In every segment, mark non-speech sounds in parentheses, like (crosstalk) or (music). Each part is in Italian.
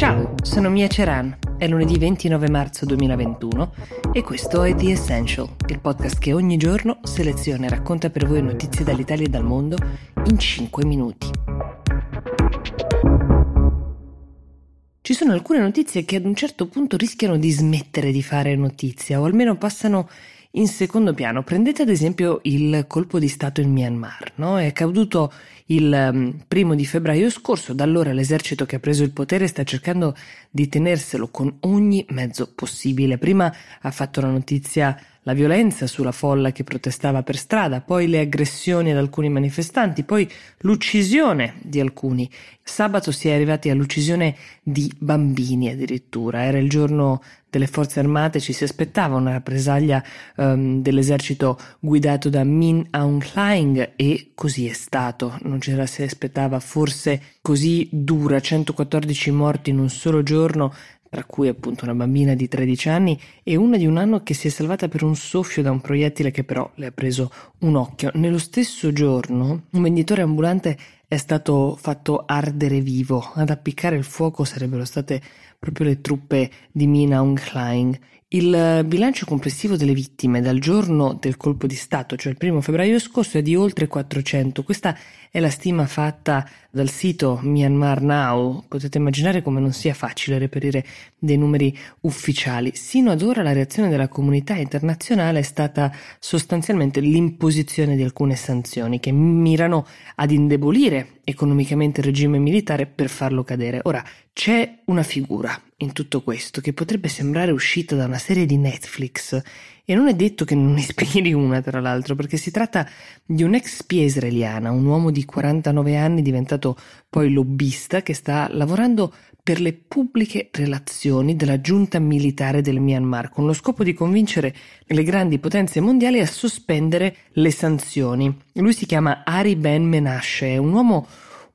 Ciao, sono Mia Ceran. È lunedì 29 marzo 2021 e questo è The Essential, il podcast che ogni giorno seleziona e racconta per voi notizie dall'Italia e dal mondo in 5 minuti. Ci sono alcune notizie che ad un certo punto rischiano di smettere di fare notizia o almeno passano in secondo piano. Prendete ad esempio il colpo di Stato in Myanmar, no? È accaduto il ehm, primo di febbraio scorso, da allora l'esercito che ha preso il potere sta cercando di tenerselo con ogni mezzo possibile. Prima ha fatto la notizia la violenza sulla folla che protestava per strada, poi le aggressioni ad alcuni manifestanti, poi l'uccisione di alcuni. Sabato si è arrivati all'uccisione di bambini addirittura. Era il giorno delle forze armate, ci si aspettava una rappresaglia um, dell'esercito guidato da Min Aung Hlaing e così è stato. Non ce la si aspettava forse così dura, 114 morti in un solo giorno tra cui appunto una bambina di 13 anni e una di un anno che si è salvata per un soffio da un proiettile che però le ha preso un occhio. Nello stesso giorno un venditore ambulante è stato fatto ardere vivo. Ad appiccare il fuoco sarebbero state proprio le truppe di Min Aung Hlaing. Il bilancio complessivo delle vittime dal giorno del colpo di Stato, cioè il primo febbraio scorso, è di oltre 400. Questa è la stima fatta dal sito Myanmar Now. Potete immaginare come non sia facile reperire dei numeri ufficiali. Sino ad ora la reazione della comunità internazionale è stata sostanzialmente l'imposizione di alcune sanzioni che mirano ad indebolire economicamente il regime militare per farlo cadere. Ora, c'è una figura in tutto questo che potrebbe sembrare uscita da una serie di Netflix e non è detto che non (laughs) ispiri una, tra l'altro, perché si tratta di un'ex spia israeliana, un uomo di 49 anni diventato poi lobbista che sta lavorando per le pubbliche relazioni della giunta militare del Myanmar, con lo scopo di convincere le grandi potenze mondiali a sospendere le sanzioni. Lui si chiama Ari Ben Menashe, è un uomo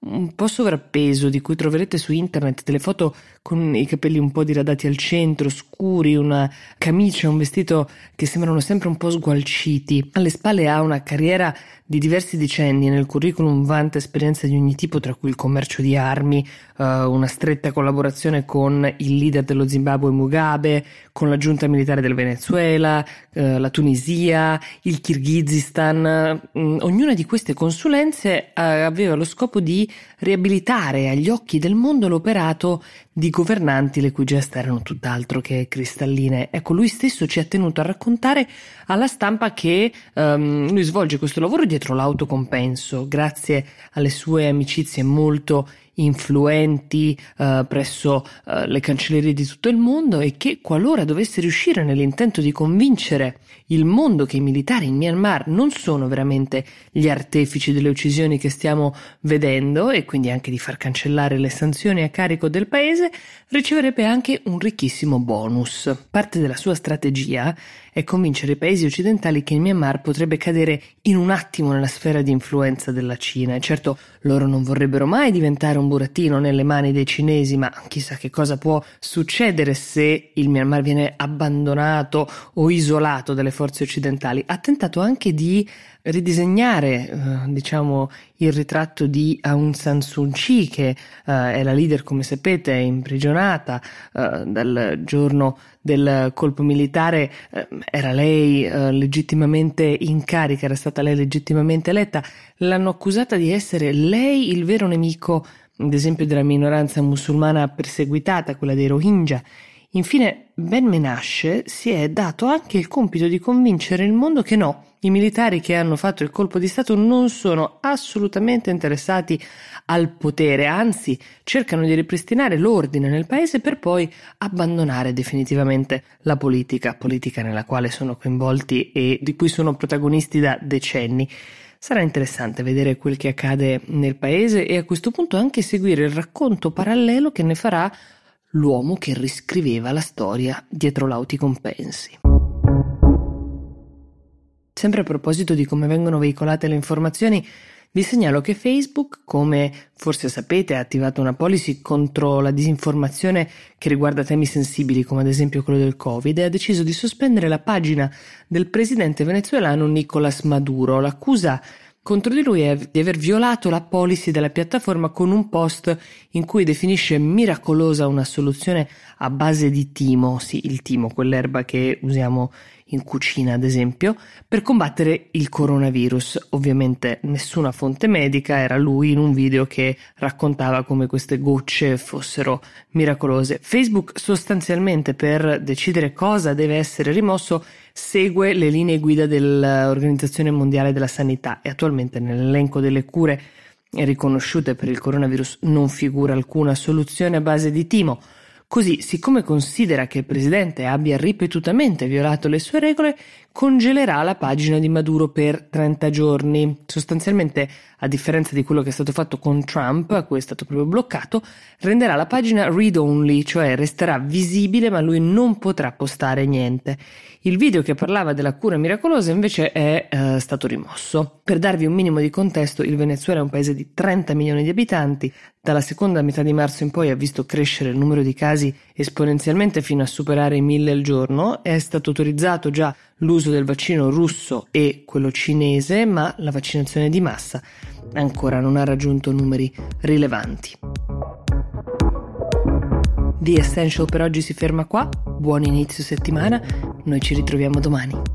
un po' sovrappeso di cui troverete su internet delle foto con i capelli un po' diradati al centro, scuri, una camicia, un vestito che sembrano sempre un po' sgualciti. Alle spalle ha una carriera di diversi decenni, nel curriculum vanta esperienze di ogni tipo, tra cui il commercio di armi, uh, una stretta collaborazione con il leader dello Zimbabwe Mugabe, con la giunta militare del Venezuela, uh, la Tunisia, il Kirghizistan. Mm, ognuna di queste consulenze uh, aveva lo scopo di riabilitare agli occhi del mondo l'operato di governanti le cui gesta erano tutt'altro che cristalline. Ecco, lui stesso ci ha tenuto a raccontare alla stampa che um, lui svolge questo lavoro dietro l'autocompenso, grazie alle sue amicizie molto influenti uh, presso uh, le cancellerie di tutto il mondo e che qualora dovesse riuscire nell'intento di convincere il mondo che i militari in Myanmar non sono veramente gli artefici delle uccisioni che stiamo vedendo e quindi anche di far cancellare le sanzioni a carico del paese, riceverebbe anche un ricchissimo bonus. Parte della sua strategia è convincere i paesi occidentali che il Myanmar potrebbe cadere in un attimo nella sfera di influenza della Cina e certo loro non vorrebbero mai diventare un burattino nelle mani dei cinesi, ma chissà che cosa può succedere se il Myanmar viene abbandonato o isolato dalle forze occidentali. Ha tentato anche di ridisegnare, eh, diciamo, il ritratto di Aung San Suu Kyi, che eh, è la leader, come sapete, è imprigionata eh, dal giorno del colpo militare. Eh, era lei eh, legittimamente in carica, era stata lei legittimamente eletta. L'hanno accusata di essere lei il vero nemico, ad esempio, della minoranza musulmana perseguitata, quella dei Rohingya. Infine, Ben Menashe si è dato anche il compito di convincere il mondo che no, i militari che hanno fatto il colpo di Stato non sono assolutamente interessati al potere, anzi cercano di ripristinare l'ordine nel paese per poi abbandonare definitivamente la politica, politica nella quale sono coinvolti e di cui sono protagonisti da decenni. Sarà interessante vedere quel che accade nel paese e a questo punto anche seguire il racconto parallelo che ne farà l'uomo che riscriveva la storia dietro lauti compensi. Sempre a proposito di come vengono veicolate le informazioni, vi segnalo che Facebook, come forse sapete, ha attivato una policy contro la disinformazione che riguarda temi sensibili come ad esempio quello del Covid e ha deciso di sospendere la pagina del presidente venezuelano Nicolás Maduro. L'accusa contro di lui è di aver violato la policy della piattaforma con un post in cui definisce miracolosa una soluzione a base di timo, sì, il timo, quell'erba che usiamo in cucina ad esempio, per combattere il coronavirus. Ovviamente nessuna fonte medica, era lui in un video che raccontava come queste gocce fossero miracolose. Facebook sostanzialmente per decidere cosa deve essere rimosso segue le linee guida dell'Organizzazione Mondiale della Sanità e attualmente nell'elenco delle cure riconosciute per il coronavirus non figura alcuna soluzione a base di timo. Così, siccome considera che il presidente abbia ripetutamente violato le sue regole, congelerà la pagina di Maduro per 30 giorni. Sostanzialmente, a differenza di quello che è stato fatto con Trump, a cui è stato proprio bloccato, renderà la pagina read only, cioè resterà visibile ma lui non potrà postare niente. Il video che parlava della cura miracolosa invece è eh, stato rimosso. Per darvi un minimo di contesto, il Venezuela è un paese di 30 milioni di abitanti, dalla seconda metà di marzo in poi ha visto crescere il numero di casi esponenzialmente fino a superare i mille al giorno, è stato autorizzato già l'uso del vaccino russo e quello cinese, ma la vaccinazione di massa ancora non ha raggiunto numeri rilevanti. The Essential per oggi si ferma qua, buon inizio settimana, noi ci ritroviamo domani.